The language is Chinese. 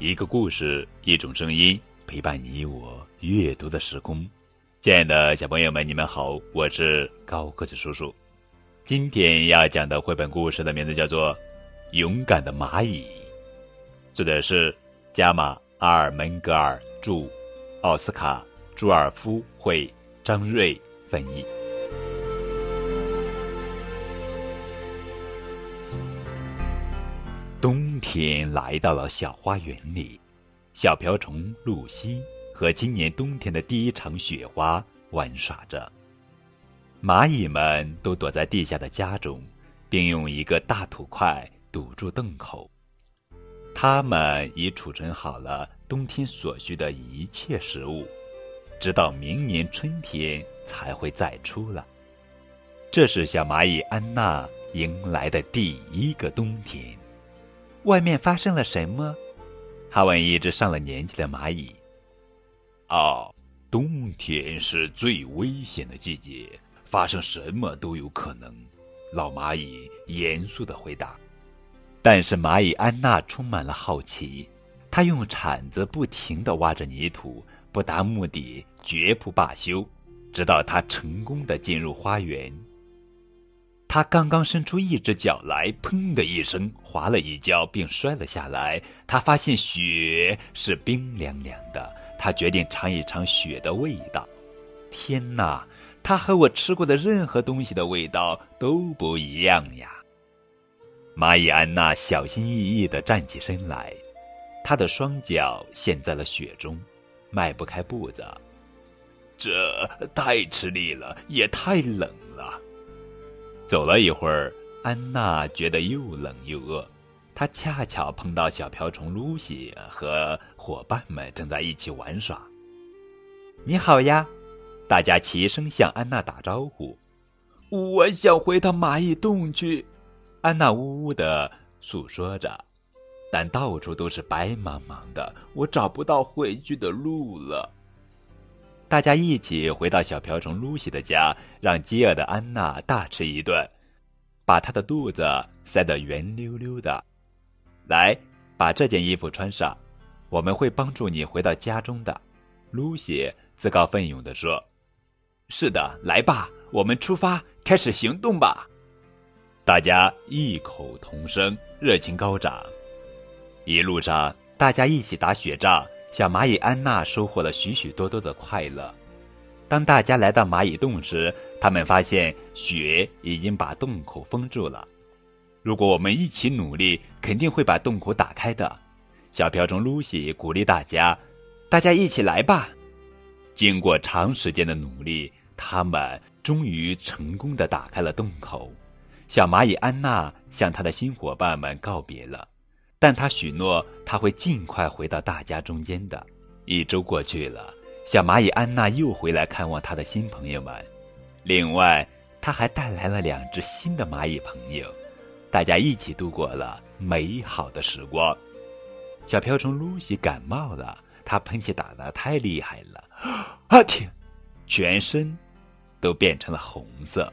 一个故事，一种声音，陪伴你我阅读的时空。亲爱的小朋友们，你们好，我是高个子叔叔。今天要讲的绘本故事的名字叫做《勇敢的蚂蚁》，作者是加马阿尔门格尔著，奥斯卡朱尔夫绘，张瑞翻译。冬天来到了小花园里，小瓢虫露西和今年冬天的第一场雪花玩耍着。蚂蚁们都躲在地下的家中，并用一个大土块堵住洞口。它们已储存好了冬天所需的一切食物，直到明年春天才会再出了。这是小蚂蚁安娜迎来的第一个冬天。外面发生了什么？他问一只上了年纪的蚂蚁。哦，冬天是最危险的季节，发生什么都有可能。老蚂蚁严肃的回答。但是蚂蚁安娜充满了好奇，她用铲子不停的挖着泥土，不达目的绝不罢休，直到她成功的进入花园。他刚刚伸出一只脚来，砰的一声滑了一跤，并摔了下来。他发现雪是冰凉凉的，他决定尝一尝雪的味道。天哪，它和我吃过的任何东西的味道都不一样呀！蚂蚁安娜小心翼翼地站起身来，她的双脚陷在了雪中，迈不开步子。这太吃力了，也太冷。走了一会儿，安娜觉得又冷又饿。她恰巧碰到小瓢虫露西和伙伴们正在一起玩耍。你好呀！大家齐声向安娜打招呼。我想回到蚂蚁洞去，安娜呜呜的诉说着。但到处都是白茫茫的，我找不到回去的路了。大家一起回到小瓢虫露西的家，让饥饿的安娜大吃一顿，把她的肚子塞得圆溜溜的。来，把这件衣服穿上，我们会帮助你回到家中的。露西自告奋勇地说：“是的，来吧，我们出发，开始行动吧！”大家异口同声，热情高涨。一路上，大家一起打雪仗。小蚂蚁安娜收获了许许多多的快乐。当大家来到蚂蚁洞时，他们发现雪已经把洞口封住了。如果我们一起努力，肯定会把洞口打开的。小瓢虫露西鼓励大家：“大家一起来吧！”经过长时间的努力，他们终于成功的打开了洞口。小蚂蚁安娜向她的新伙伴们告别了。但他许诺他会尽快回到大家中间的。一周过去了，小蚂蚁安娜又回来看望他的新朋友们。另外，他还带来了两只新的蚂蚁朋友，大家一起度过了美好的时光。小瓢虫露西感冒了，她喷嚏打得太厉害了，啊天，全身都变成了红色。